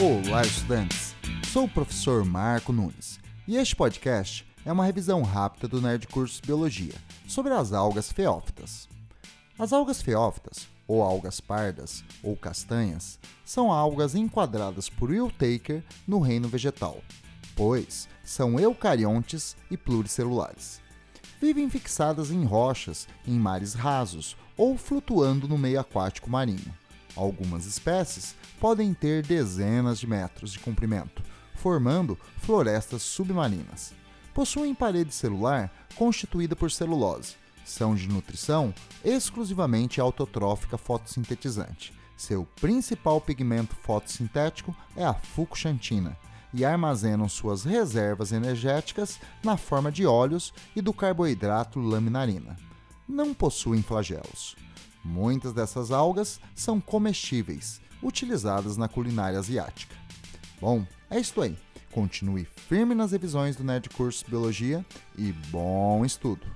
Olá, estudantes! Sou o professor Marco Nunes e este podcast é uma revisão rápida do Nerd Cursos Biologia sobre as algas feófitas. As algas feófitas, ou algas pardas ou castanhas, são algas enquadradas por Will Taker no reino vegetal, pois são eucariontes e pluricelulares. Vivem fixadas em rochas, em mares rasos ou flutuando no meio aquático marinho. Algumas espécies podem ter dezenas de metros de comprimento, formando florestas submarinas. Possuem parede celular constituída por celulose. São de nutrição exclusivamente autotrófica fotossintetizante. Seu principal pigmento fotossintético é a fucoxantina e armazenam suas reservas energéticas na forma de óleos e do carboidrato laminarina. Não possuem flagelos. Muitas dessas algas são comestíveis, utilizadas na culinária asiática. Bom, é isso aí. Continue firme nas revisões do Nerd Curso Biologia e bom estudo!